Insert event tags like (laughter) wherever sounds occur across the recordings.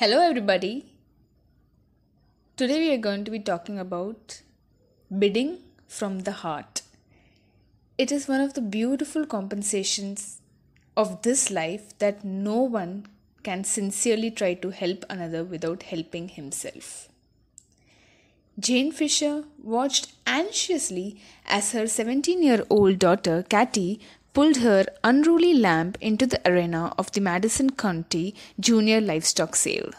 Hello, everybody. Today we are going to be talking about bidding from the heart. It is one of the beautiful compensations of this life that no one can sincerely try to help another without helping himself. Jane Fisher watched anxiously as her 17 year old daughter, Katie, pulled her unruly lamb into the arena of the Madison County Junior Livestock Sale.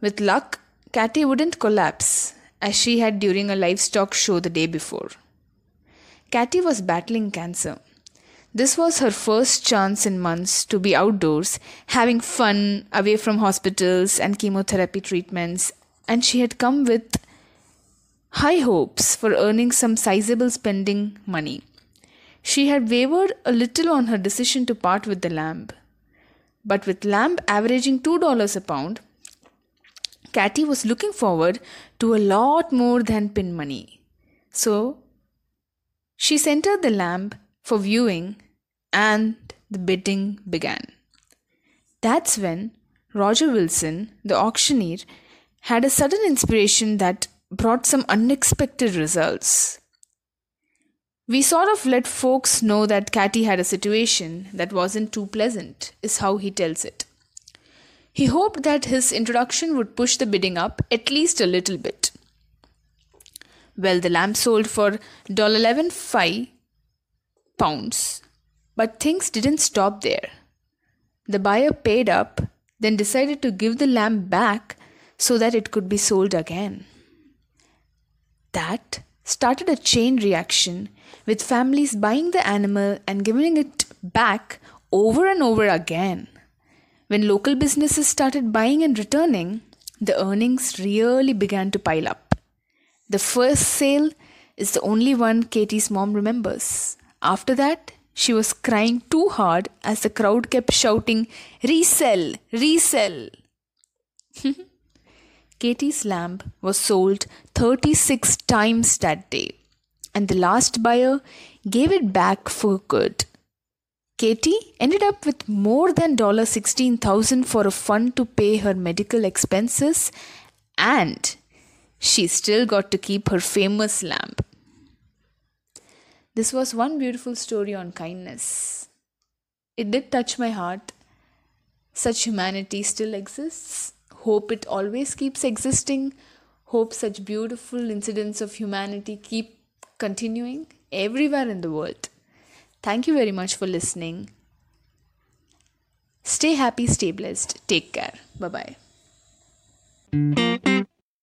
With luck, Katie wouldn't collapse as she had during a livestock show the day before. Katie was battling cancer. This was her first chance in months to be outdoors, having fun away from hospitals and chemotherapy treatments, and she had come with high hopes for earning some sizable spending money. She had wavered a little on her decision to part with the lamb. But with lamb averaging $2 a pound, Katie was looking forward to a lot more than pin money. So, she centered the lamb for viewing and the bidding began. That's when Roger Wilson, the auctioneer, had a sudden inspiration that brought some unexpected results. We sort of let folks know that Katie had a situation that wasn't too pleasant, is how he tells it. He hoped that his introduction would push the bidding up at least a little bit. Well, the lamb sold for $11.5 pounds, but things didn't stop there. The buyer paid up, then decided to give the lamb back so that it could be sold again. That started a chain reaction with families buying the animal and giving it back over and over again. When local businesses started buying and returning, the earnings really began to pile up. The first sale is the only one Katie's mom remembers. After that, she was crying too hard as the crowd kept shouting, Resell! Resell! (laughs) Katie's lamp was sold 36 times that day, and the last buyer gave it back for good. Katie ended up with more than 16,000 for a fund to pay her medical expenses, and she still got to keep her famous lamp. This was one beautiful story on kindness. It did touch my heart. Such humanity still exists Hope it always keeps existing. Hope such beautiful incidents of humanity keep continuing everywhere in the world. Thank you very much for listening. Stay happy, stay blessed. Take care. Bye bye.